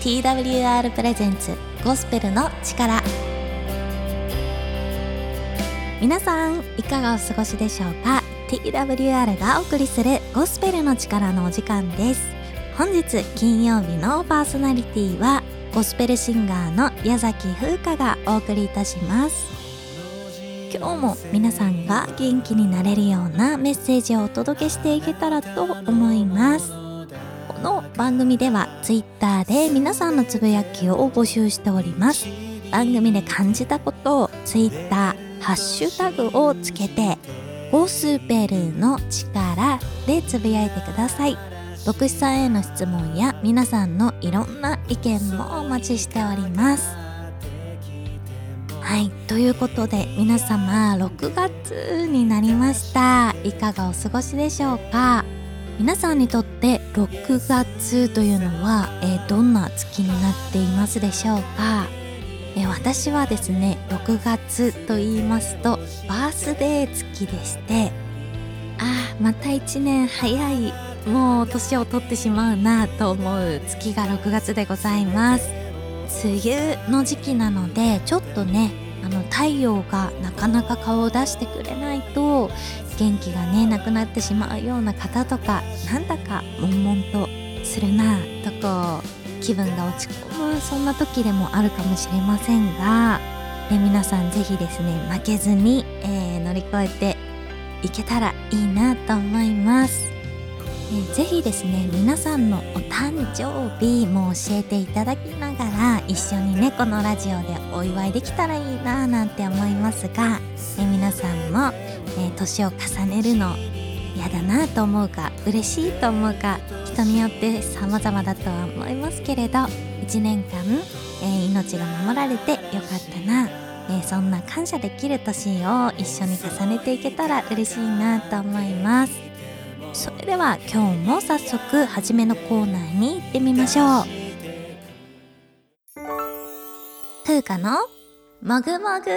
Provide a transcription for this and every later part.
TWR プレゼンツゴスペルの力。皆さんいかがお過ごしでしょうか？TWR がお送りするゴスペルの力のお時間です。本日金曜日のパーソナリティはゴスペルシンガーの矢崎風花がお送りいたします。今日も皆さんが元気になれるようなメッセージをお届けしていけたらと思います。番組では Twitter で皆さんのつぶやきを募集しております。番組で感じたことを Twitter ハッシュタグをつけてゴスペルの力でつぶやいてください。牧師さんへの質問や皆さんのいろんな意見もお待ちしております。はいということで皆様6月になりました。いかがお過ごしでしょうか？皆さんにとって6月というのは、えー、どんな月になっていますでしょうか、えー、私はですね6月と言いますとバースデー月でしてあーまた1年早いもう年を取ってしまうなと思う月が6月でございます。梅雨の時期なのでちょっとねあの太陽がなかなか顔を出してくれないと元気がねなくなってしまうような方とかなんだか悶々とするなとこう気分が落ち込むそんな時でもあるかもしれませんが、ね、皆さん是非ですね負けずに、えー、乗り越えていけたらいいなと思います。えぜひですね皆さんのお誕生日も教えていただきながら一緒にねこのラジオでお祝いできたらいいななんて思いますが、え皆さんも、え年を重ねるの嫌だなと思うか嬉しいと思うか人によって様々だとは思いますけれど1年間、えー、命が守られてよかったな、えー、そんな感謝できる年を一緒に重ねていけたら嬉しいなと思います。それでは今日も早速初めのコーナーに行ってみましょう。風花のもぐもぐ。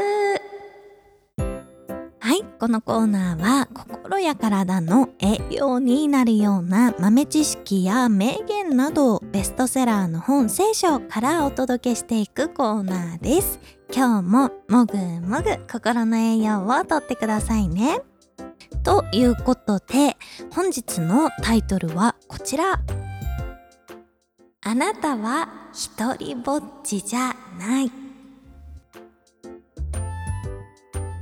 はいこのコーナーは心や体の栄養になるような豆知識や名言などをベストセラーの本聖書からお届けしていくコーナーです。今日ももぐもぐ心の栄養をとってくださいね。ということで本日のタイトルはこちら。あなたは一りぼっちじゃない。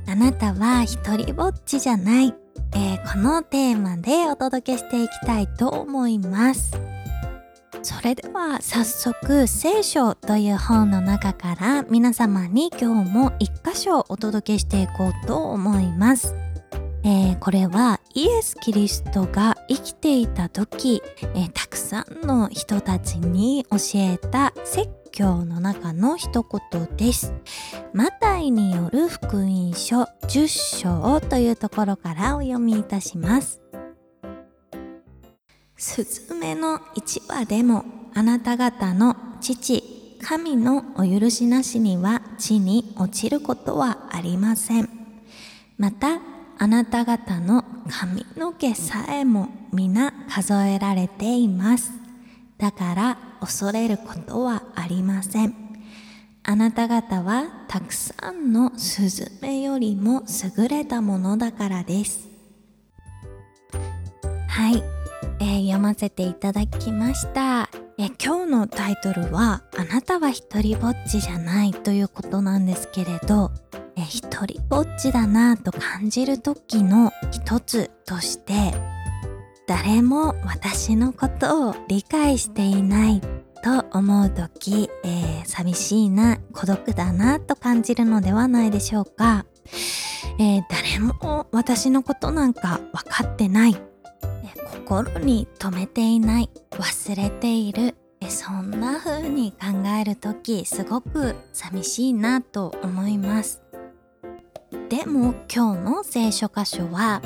あなたは一りぼっちじゃない、えー、このテーマでお届けしていきたいと思います。それでは早速聖書という本の中から皆様に今日も一箇所お届けしていこうと思います。えー、これはイエス・キリストが生きていた時、えー、たくさんの人たちに教えた説教の中の一言です。マタイによる福音書10章というところからお読みいたします。すずめの一羽でもあなた方の父神のお許しなしには地に落ちることはありません。またあなた方の髪の毛さえも皆数えられています。だから恐れることはありません。あなた方はたくさんのスズメよりも優れたものだからです。はい、えー、読ませていただきました。え今日のタイトルは「あなたは一りぼっちじゃない」ということなんですけれどえ一人ぼっちだなと感じる時の一つとして誰も私のことを理解していないと思う時、えー、寂しいな孤独だなと感じるのではないでしょうか、えー、誰も私のことなんか分かってない、心に留めていない忘れているそんな風に考える時すごく寂しいなと思いますでも今日の聖書箇所は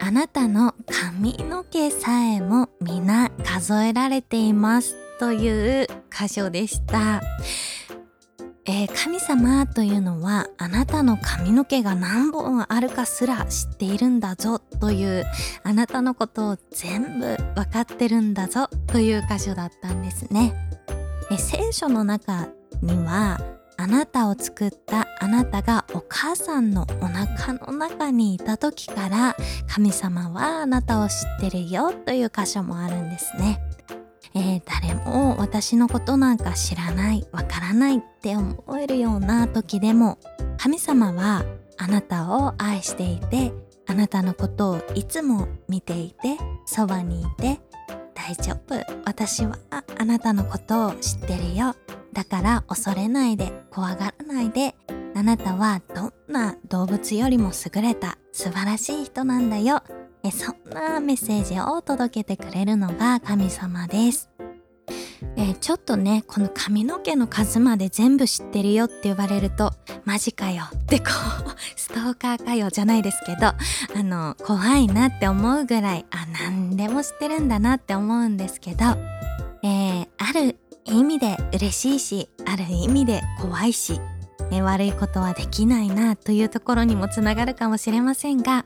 あなたの髪の毛さえも皆数えられていますという箇所でした。えー、神様というのはあなたの髪の毛が何本あるかすら知っているんだぞというあなたのことを全部分かってるんだぞという箇所だったんですね。え聖書の中にはあなたを作ったあなたがお母さんのお腹の中にいた時から神様はあなたを知ってるよという箇所もあるんですね。えー、誰も私のことなんか知らないわからないって思えるような時でも神様はあなたを愛していてあなたのことをいつも見ていてそばにいて大丈夫。私はあなたのことを知ってるよ。だから恐れないで怖がらないで。あなたはどんな動物よりも優れた素晴らしい人なんだよ。えそんなメッセージを届けてくれるのが神様です。え、ちょっとねこの髪の毛の数まで全部知ってるよって言われるとマジかよってこう ストーカーかよじゃないですけどあの怖いなって思うぐらいあ何でも知ってるんだなって思うんですけど、えー、ある意味で嬉しいしある意味で怖いし、え、悪いことはできないなというところにもつながるかもしれませんが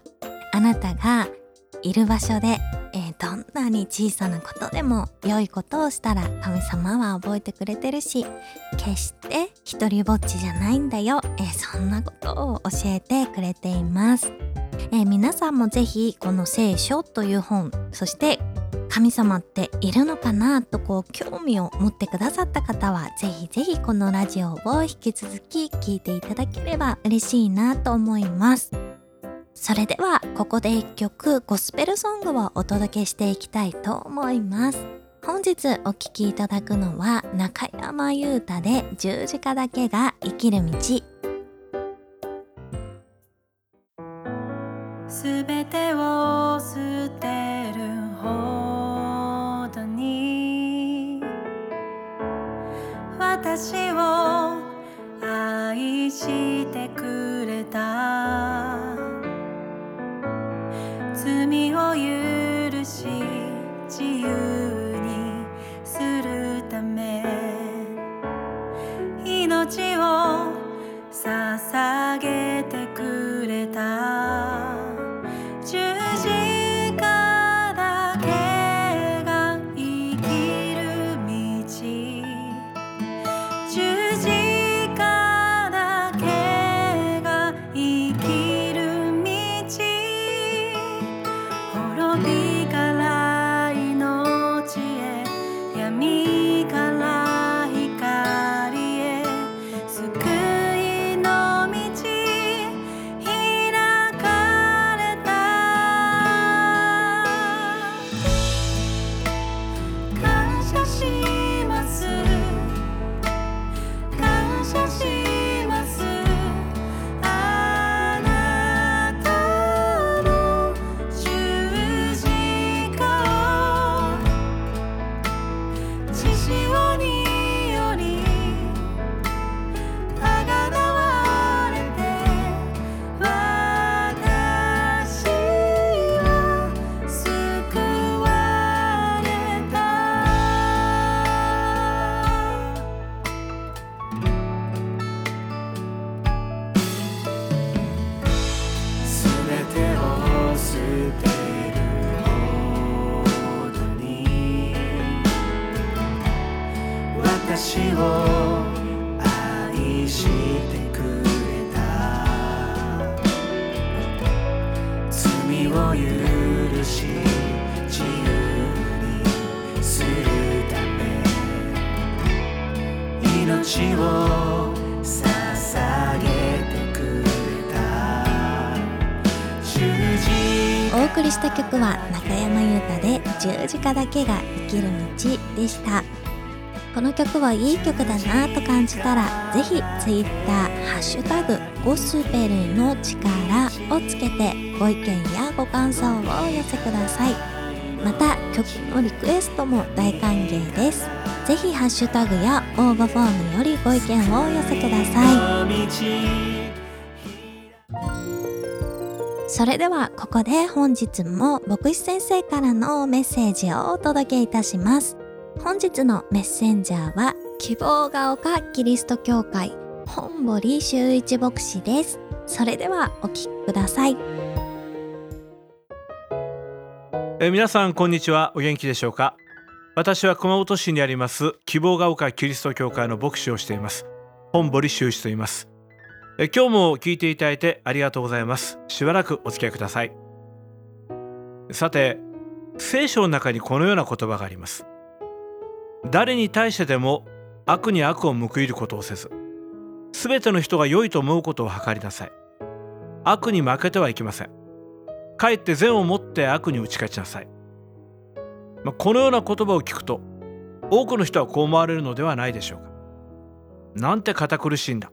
あなたがいる場所で、えー、どんなに小さなことでも良いことをしたら神様は覚えてくれてるし決して一りぼっちじゃないんだよ、えー、そんなことを教えてくれています、えー、皆さんもぜひこの聖書という本そして神様っているのかなとこう興味を持ってくださった方はぜひぜひこのラジオを引き続き聞いていただければ嬉しいなと思います。それではここで一曲ゴスペルソングをお届けしていきたいと思います。本日お聴きいただくのは中山優太で十字架だけが生きる道。すべてを捨てるほどに私を愛してくれた。私を愛してくれた。罪を許し自由にするため命を捧げてくれた。十字お送りした曲は中山優太で十字架だけが生きる道でした。この曲はいい曲だなと感じたらぜひ Twitter「ハッシュタグゴスペルの力」をつけてご意見やご感想をお寄せください。また曲のリクエストも大歓迎です。ぜひハッシュタグや応募フォームよりご意見をお寄せください。それではここで本日も牧師先生からのメッセージをお届けいたします。本日のメッセンジャーは希望が丘キリスト教会本堀修一牧師です。それではお聞きください。え皆さんこんにちはお元気でしょうか？私は熊本市にあります希望が丘キリスト教会の牧師をしています。本堀修士と言います。え今日も聞いていただいてありがとうございます。しばらくお付き合いください。さて聖書の中にこのような言葉があります。誰に対してでも悪に悪を報いることをせずすべての人が良いと思うことを図りなさい。悪に負けてはいけません。かえって善をもって悪に打ち勝ちなさい、まあ、このような言葉を聞くと多くの人はこう思われるのではないでしょうか。なんて堅苦しいんだ。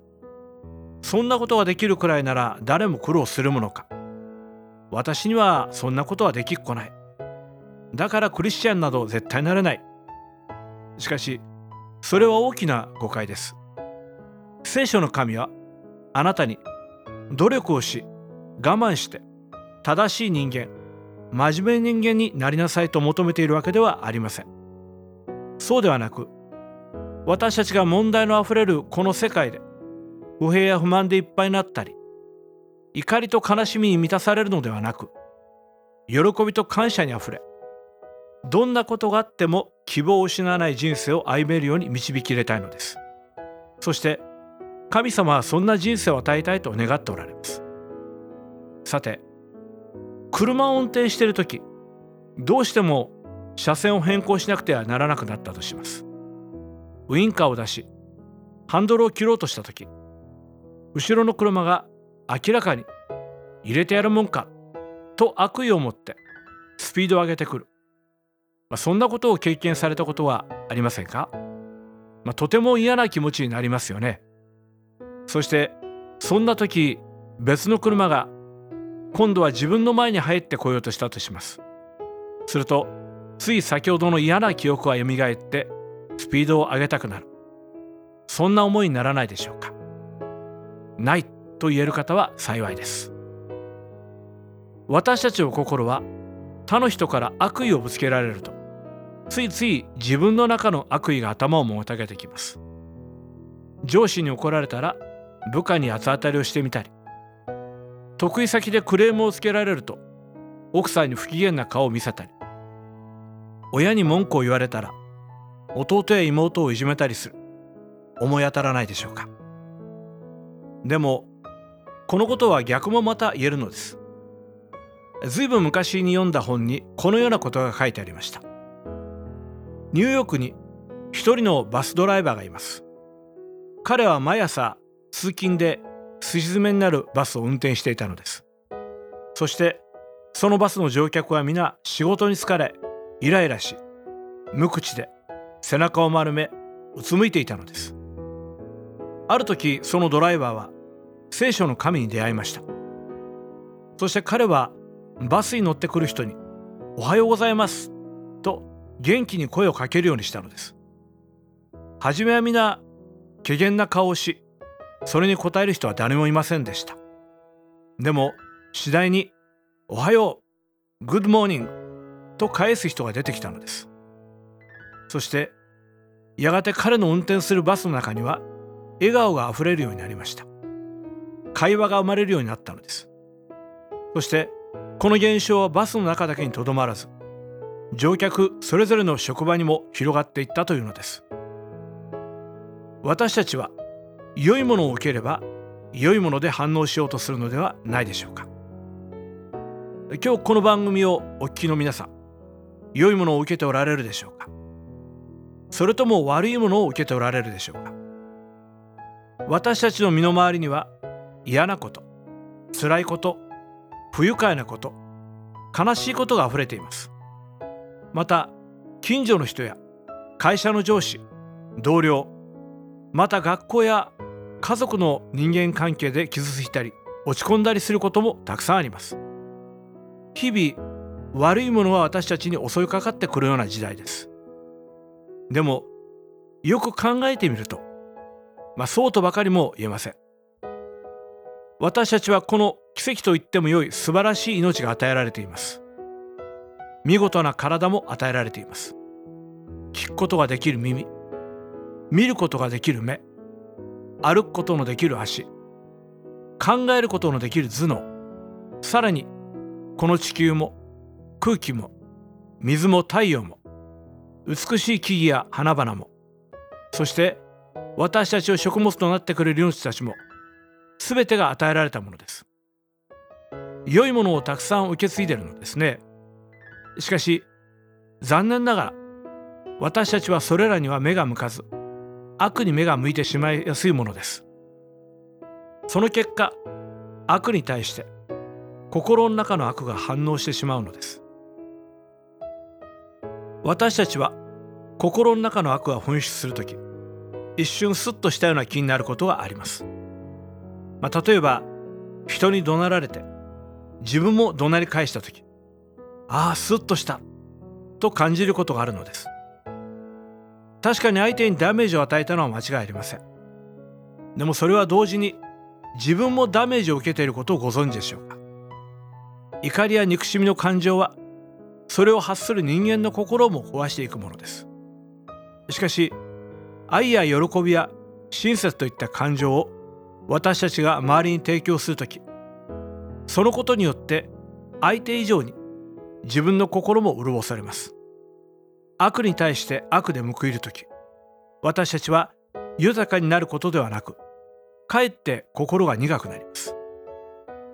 そんなことができるくらいなら誰も苦労するものか。私にはそんなことはできっこない。だからクリスチャンなど絶対なれない。しかしそれは大きな誤解です。聖書の神はあなたに努力をし我慢して正しい人間真面目な人間になりなさいと求めているわけではありません。そうではなく私たちが問題のあふれるこの世界で不平や不満でいっぱいになったり怒りと悲しみに満たされるのではなく喜びと感謝にあふれどんなことがあっても希望を失わない人生を歩めるように導き入れたいのです。そして神様はそんな人生を与えたいと願っておられます。さて車を運転している時どうしても車線を変更しなくてはならなくなったとします。ウインカーを出しハンドルを切ろうとした時後ろの車が明らかに入れてやるもんかと悪意を持ってスピードを上げてくる、まあ、そんなことを経験されたことはありませんか、まあ、とても嫌な気持ちになりますよね。そしてそんな時別の車が今度は自分の前に入ってこようとしたとします。するとつい先ほどの嫌な記憶が蘇ってスピードを上げたくなる。そんな思いにならないでしょうか。ないと言える方は幸いです。私たちの心は他の人から悪意をぶつけられるとついつい自分の中の悪意が頭をもたげてきます。上司に怒られたら部下に八つ当たりをしてみたり。得意先でクレームをつけられると奥さんに不機嫌な顔を見せたり。親に文句を言われたら弟や妹をいじめたりする。思い当たらないでしょうか。でもこのことは逆もまた言えるのです。ずいぶん昔に読んだ本にこのようなことが書いてありました。ニューヨークに一人のバスドライバーがいます。彼は毎朝通勤ですし詰めになるバスを運転していたのです。そしてそのバスの乗客は皆仕事に疲れイライラし無口で背中を丸めうつむいていたのです。ある時そのドライバーは聖書の神に出会いました。そして彼はバスに乗ってくる人に「おはようございます」と元気に声をかけるようにしたのです。初めは皆怪訝な顔をしそれに答える人は誰もいませんでした。でも次第に「おはよう Good morning」と返す人が出てきたのです。そしてやがて彼の運転するバスの中には笑顔があふれるようになりました。会話が生まれるようになったのです。そしてこの現象はバスの中だけにとどまらず乗客それぞれの職場にも広がっていったというのです。私たちは良いものを受ければ良いもので反応しようとするのではないでしょうか。今日この番組をお聞きの皆さん良いものを受けておられるでしょうか？それとも悪いものを受けておられるでしょうか？私たちの身の回りには嫌なこと辛いこと不愉快なこと悲しいことがあふれています。また近所の人や会社の上司同僚また学校や家族の人間関係で傷ついたり落ち込んだりすることもたくさんあります。日々悪いものは私たちに襲いかかってくるような時代です。でもよく考えてみるとまあそうとばかりも言えません。私たちはこの奇跡と言っても良い素晴らしい命が与えられています。見事な体も与えられています。聞くことができる耳見ることができる目歩くことのできる足考えることのできる頭脳さらにこの地球も空気も水も太陽も美しい木々や花々もそして私たちを食物となってくれる命たちも全てが与えられたものです。良いものをたくさん受け継いでるのですね。しかし残念ながら私たちはそれらには目が向かず悪に目が向いてしまいやすいものです。その結果悪に対して心の中の悪が反応してしまうのです。私たちは心の中の悪が噴出する時一瞬スッとしたような気になることがあります、まあ、例えば人に怒鳴られて自分も怒鳴り返した時ああスッとしたと感じることがあるのです。確かに相手にダメージを与えたのは間違いありません。でもそれは同時に自分もダメージを受けていることをご存知でしょうか。怒りや憎しみの感情はそれを発する人間の心も壊していくものです。しかし愛や喜びや親切といった感情を私たちが周りに提供する時そのことによって相手以上に自分の心も潤されます。悪に対して悪で報いる時私たちは豊かになることではなくかえって心が苦くなります。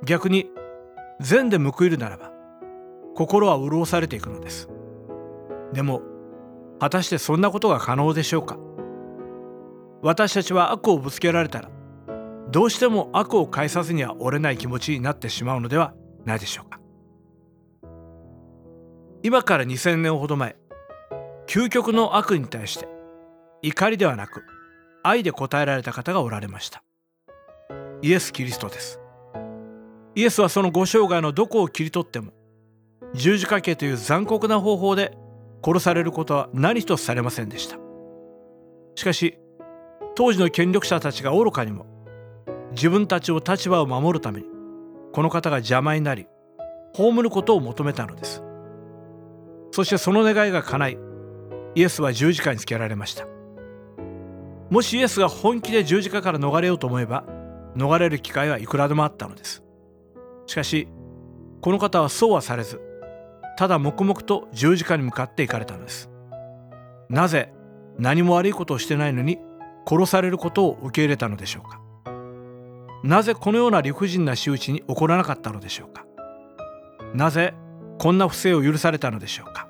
逆に善で報いるならば心は潤されていくのです。でも果たしてそんなことが可能でしょうか？私たちは悪をぶつけられたらどうしても悪を返さずには折れない気持ちになってしまうのではないでしょうか？今から2000年ほど前究極の悪に対して怒りではなく愛で答えられた方がおられました。イエス・キリストです。イエスはそのご生涯のどこを切り取っても十字架刑という残酷な方法で殺されることは何一つされませんでした。しかし当時の権力者たちが愚かにも自分たちを立場を守るためにこの方が邪魔になり葬ることを求めたのです。そしてその願いが叶いイエスは十字架につけられました。もしイエスが本気で十字架から逃れようと思えば逃れる機会はいくらでもあったのです。しかしこの方はそうはされずただ黙々と十字架に向かって行かれたのです。なぜ何も悪いことをしてないのに殺されることを受け入れたのでしょうか。なぜこのような理不尽な仕打ちに起こらなかったのでしょうか。なぜこんな不正を許されたのでしょうか？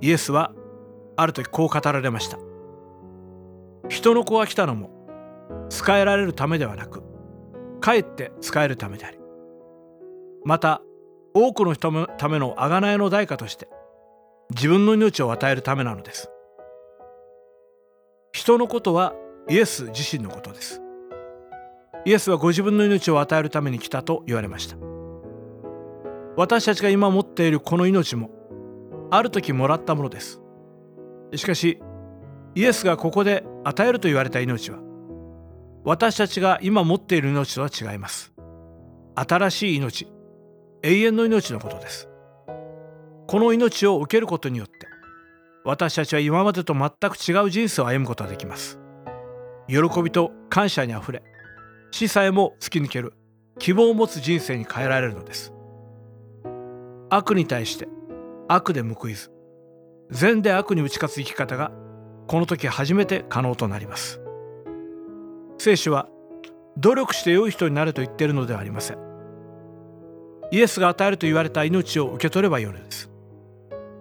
イエスはある時こう語られました。人の子が来たのも仕えられるためではなくかえって仕えるためでありまた多くの人のための贖いの代価として自分の命を与えるためなのです。人のことはイエス自身のことです。イエスはご自分の命を与えるために来たと言われました。私たちが今持っているこの命もある時もらったものです。しかしイエスがここで与えると言われた命は私たちが今持っている命とは違います。新しい命永遠の命のことです。この命を受けることによって私たちは今までと全く違う人生を歩むことができます。喜びと感謝にあふれ死さえも突き抜ける希望を持つ人生に変えられるのです。悪に対して悪で報いず善で悪に打ち勝つ生き方がこの時初めて可能となります。聖書は努力して良い人になれと言っているのではありません。イエスが与えると言われた命を受け取ればよいのです。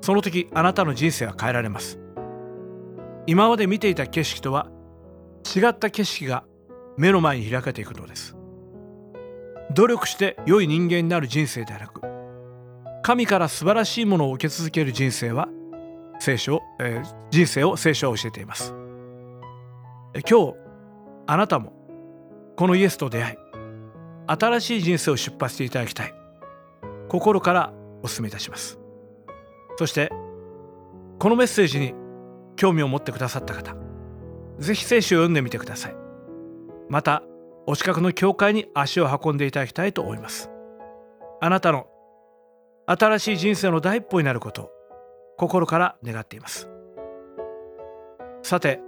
その時あなたの人生は変えられます。今まで見ていた景色とは違った景色が目の前に開けていくのです。努力して良い人間になる人生ではなく神から素晴らしいものを受け続ける人生は聖書、えー、人生を聖書は教えています。今日あなたもこのイエスと出会い新しい人生を出発していただきたい。心からお勧めいたします。そしてこのメッセージに興味を持ってくださった方是非聖書を読んでみてください。またお近くの教会に足を運んでいただきたいと思います。あなたの新しい人生の第一歩になることを心から願っています。さて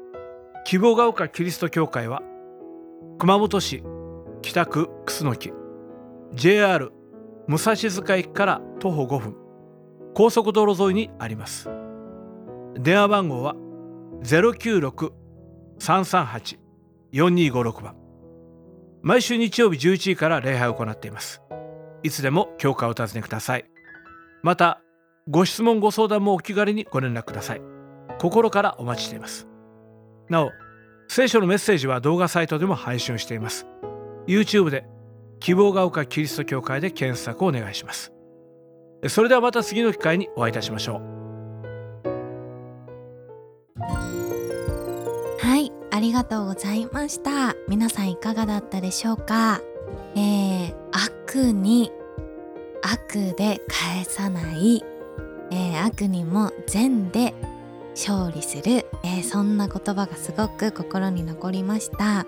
希望が丘キリスト教会は熊本市北区楠木 JR 武蔵塚駅から徒歩5分高速道路沿いにあります。電話番号は096-338-4256番。毎週日曜日11時から礼拝を行っています。いつでも教会をお尋ねください。またご質問ご相談もお気軽にご連絡ください。心からお待ちしています。なお聖書のメッセージは動画サイトでも配信しています。YouTube で希望が丘キリスト教会で検索をお願いします。それではまた次の機会にお会いいたしましょう。はいありがとうございました。皆さんいかがだったでしょうか？えー、悪に悪で返さない、えー悪にも善で勝利する、えーそんな言葉がすごく心に残りました、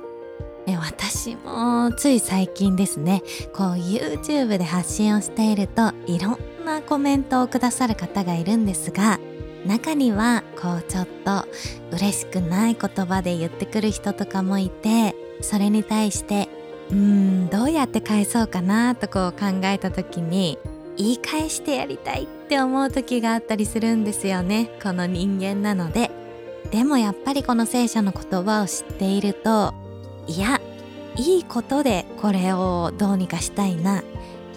えー私もつい最近ですねこう YouTube で発信をしているといろんなコメントをくださる方がいるんですが中にはこうちょっと嬉しくない言葉で言ってくる人とかもいてそれに対してうんどうやって返そうかなとこう考えた時に言い返してやりたいって思う時があったりするんですよね。この人間なので。でもやっぱりこの聖書の言葉を知っているといやいいことでこれをどうにかしたいな。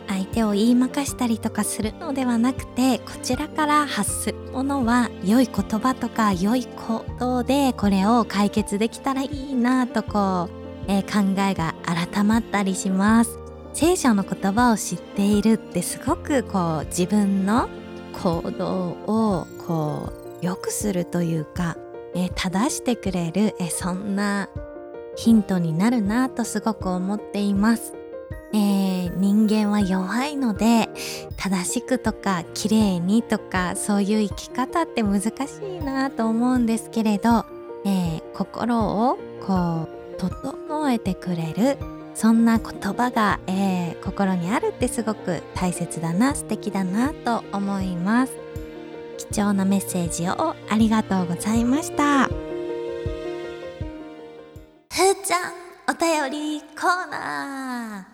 相手を言いまかしたりとかするのではなくてこちらから発するものは良い言葉とか良い行動でこれを解決できたらいいなとこう、えー考えが改まったりします聖書の言葉を知っているってすごくこう自分の行動をこう良くするというか、えー正してくれる、えそんなヒントになるなとすごく思っています。えー人間は弱いので正しくとか綺麗にとかそういう生き方って難しいなと思うんですけれど、えー心をこう整えてくれる。そんな言葉が、えー心にあるってすごく大切だな素敵だなと思います。貴重なメッセージをありがとうございました。ふーちゃんお便りコーナー。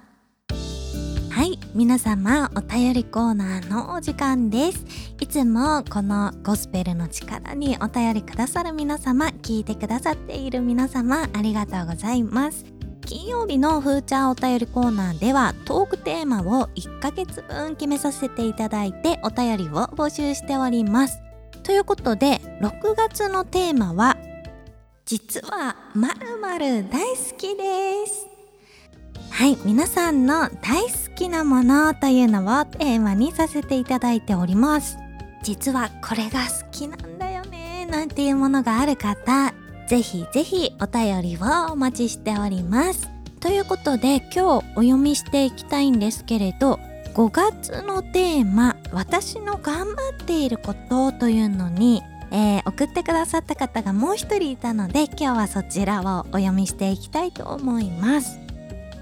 皆様お便りコーナーのお時間です。いつもこのゴスペルの力にお便りくださる皆様聞いてくださっている皆様ありがとうございます。金曜日のフーチャーお便りコーナーではトークテーマを1ヶ月分決めさせていただいてお便りを募集しております。ということで6月のテーマは実はまるまる大好きです。はい皆さんの大好きなものというのをテーマにさせていただいております。実はこれが好きなんだよね。なんていうものがある方ぜひぜひお便りをお待ちしております。ということで今日お読みしていきたいんですけれど5月のテーマ「私の頑張っていること」というのに、えー送ってくださった方がもう一人いたので今日はそちらをお読みしていきたいと思います。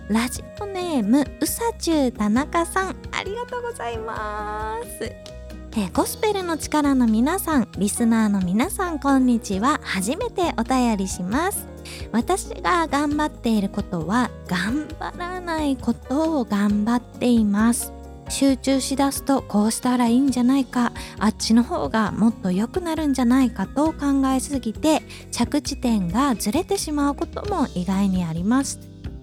ラジオネームうさちゅう田中さん。ありがとうございます。えゴスペルの力の皆さんリスナーの皆さんこんにちは。初めてお便りします。私が頑張っていることは頑張らないことを頑張っています。集中しだすとこうしたらいいんじゃないか。あっちの方がもっと良くなるんじゃないかと考えすぎて着地点がずれてしまうことも意外にあります。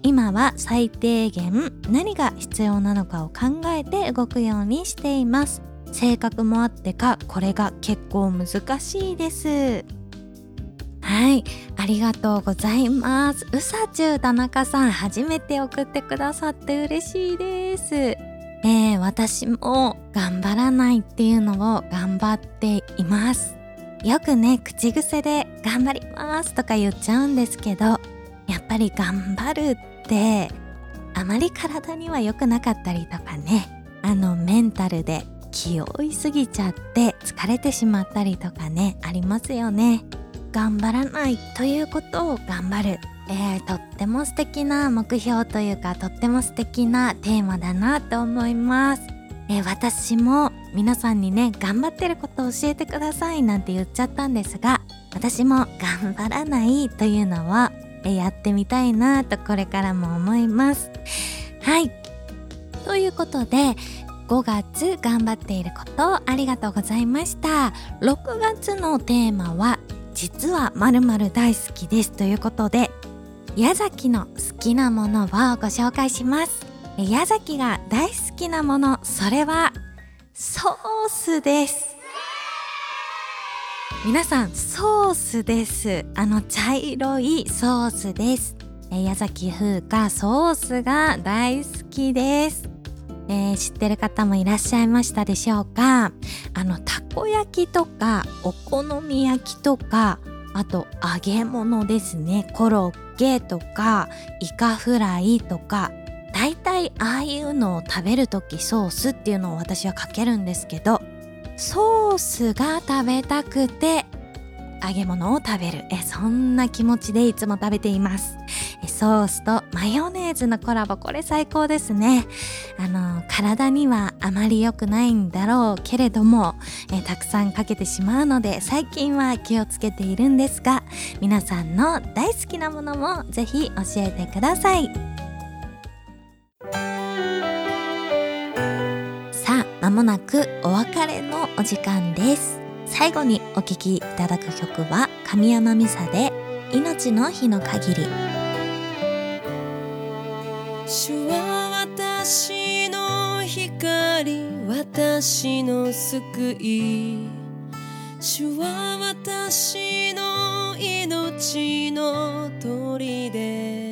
今は最低限何が必要なのかを考えて動くようにしています。性格もあってかこれが結構難しいです。はいありがとうございます。うさちゅう田中さん初めて送ってくださって嬉しいです。えー私も頑張らないっていうのを頑張っています。よくね口癖で頑張りますとか言っちゃうんですけどやっぱり頑張るってあまり体には良くなかったりとかね。あのメンタルで気負いすぎちゃって疲れてしまったりとかねありますよね。頑張らないということを頑張る、えーとっても素敵な目標というかとっても素敵なテーマだなと思います、えー私も皆さんにね頑張ってることを教えてくださいなんて言っちゃったんですが私も頑張らないというのはやってみたいなとこれからも思います。はい。ということで5月頑張っていることありがとうございました。6月のテーマは実はまるまる大好きですということで矢崎の好きなものをご紹介します。矢崎が大好きなものそれはソースです。皆さんソースです。あの茶色いソースです。矢崎風花ソースが大好きです。えー、知ってる方もいらっしゃいましたでしょうか？あのたこ焼きとかお好み焼きとかあと揚げ物ですね。コロッケとかイカフライとかだいたいああいうのを食べる時ソースっていうのを私はかけるんですけどソースが食べたくて揚げ物を食べる。えそんな気持ちでいつも食べています。ソースとマヨネーズのコラボこれ最高ですね。あの体にはあまり良くないんだろうけれどもえたくさんかけてしまうので最近は気をつけているんですが皆さんの大好きなものもぜひ教えてください。さあ間もなくお別れのお時間です。最後にお聴きいただく曲は神山美沙で命の日の限り。主は私の光私の救い。主は私の命の砦。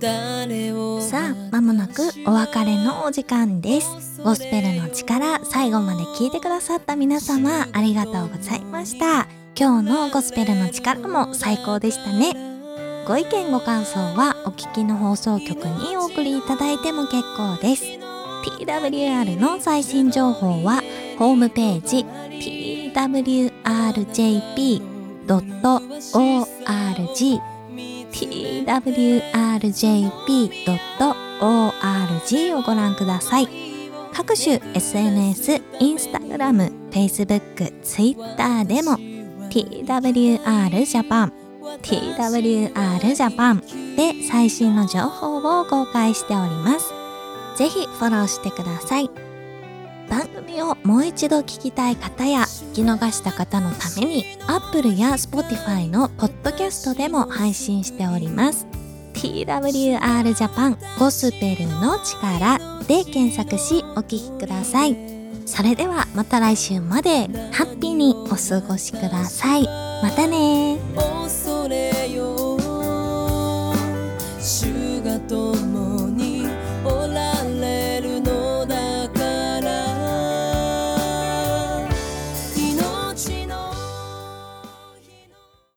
さあ間もなくお別れのお時間です。ゴスペルの力最後まで聞いてくださった皆様ありがとうございました。今日のゴスペルの力も最高でしたね。ご意見ご感想はお聞きの放送局にお送りいただいても結構です。TWR の最新情報はホームページ twrjp.org twrjp.org をご覧ください。各種 SNS、インスタグラム、Facebook、Twitter でも TWR Japan TWR Japan で最新の情報を公開しております。ぜひフォローしてください。番組をもう一度聞きたい方や聞き逃した方のために Apple や Spotify のポッドキャストでも配信しております。TWR Japan ゴスペルの力で検索しお聞きください。それではまた来週までハッピーにお過ごしください。またね